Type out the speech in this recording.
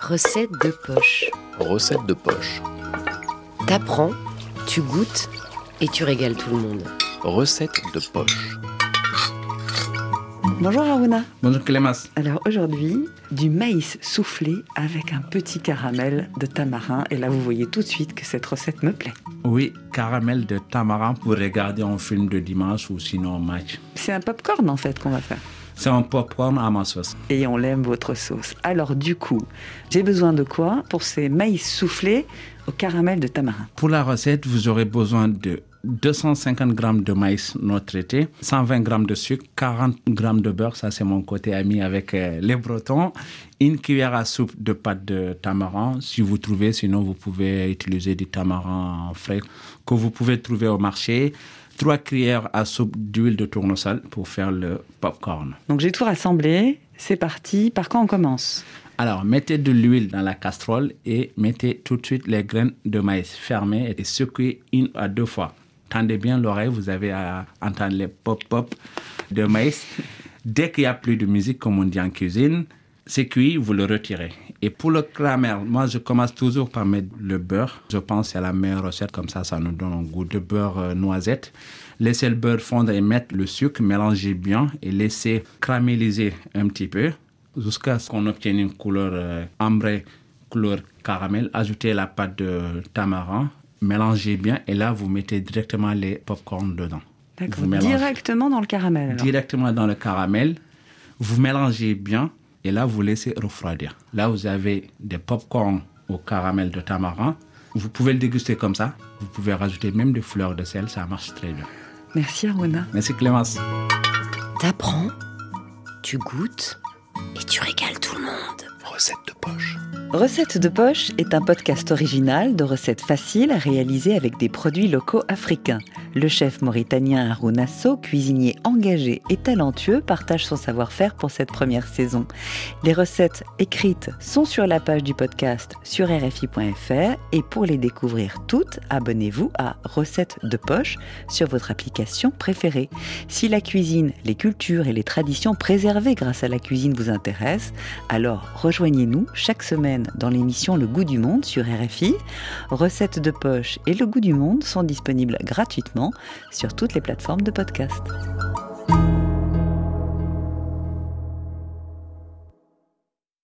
Recette de poche. Recette de poche. T'apprends, tu goûtes et tu régales tout le monde. Recette de poche. Bonjour Aruna. Bonjour Clémence. Alors aujourd'hui, du maïs soufflé avec un petit caramel de tamarin. Et là, vous voyez tout de suite que cette recette me plaît. Oui, caramel de tamarin pour regarder un film de dimanche ou sinon un match. C'est un popcorn en fait qu'on va faire. C'est un popcorn à ma sauce. Et on l'aime votre sauce. Alors du coup, j'ai besoin de quoi pour ces maïs soufflés au caramel de tamarin? Pour la recette, vous aurez besoin de 250 g de maïs non traité, 120 g de sucre, 40 g de beurre, ça c'est mon côté ami avec euh, les Bretons, une cuillère à soupe de pâte de tamarin, si vous trouvez, sinon vous pouvez utiliser du tamarin frais que vous pouvez trouver au marché, 3 cuillères à soupe d'huile de tournesol pour faire le popcorn. Donc j'ai tout rassemblé, c'est parti. Par quand on commence? Alors, mettez de l'huile dans la casserole et mettez tout de suite les graines de maïs fermées et secouez une à deux fois. Tendez bien l'oreille, vous avez à entendre les pop-pop de maïs. Dès qu'il n'y a plus de musique, comme on dit en cuisine, c'est cuit, vous le retirez. Et pour le caramel, moi, je commence toujours par mettre le beurre. Je pense que c'est la meilleure recette, comme ça, ça nous donne un goût de beurre euh, noisette. Laissez le beurre fondre et mettre le sucre, mélangez bien et laissez caraméliser un petit peu jusqu'à ce qu'on obtienne une couleur euh, ambrée, couleur caramel. Ajoutez la pâte de tamarin, mélangez bien et là, vous mettez directement les popcorn dedans. D'accord. Directement dans le caramel. alors. Directement dans le caramel. Vous mélangez bien et là, vous laissez refroidir. Là, vous avez des popcorn au caramel de tamarin. Vous pouvez le déguster comme ça. Vous pouvez rajouter même des fleurs de sel, ça marche très bien. Merci Aruna. Merci Clémence. T'apprends, tu goûtes et tu régales tout le monde. Recette de poche. Recette de poche est un podcast original de recettes faciles à réaliser avec des produits locaux africains. Le chef mauritanien Harouna Sow, cuisinier engagé et talentueux, partage son savoir-faire pour cette première saison. Les recettes écrites sont sur la page du podcast sur rfi.fr et pour les découvrir toutes, abonnez-vous à Recettes de poche sur votre application préférée. Si la cuisine, les cultures et les traditions préservées grâce à la cuisine vous intéressent, alors rejoignez-nous chaque semaine dans l'émission Le Goût du Monde sur RFI. Recettes de poche et Le Goût du Monde sont disponibles gratuitement sur toutes les plateformes de podcast.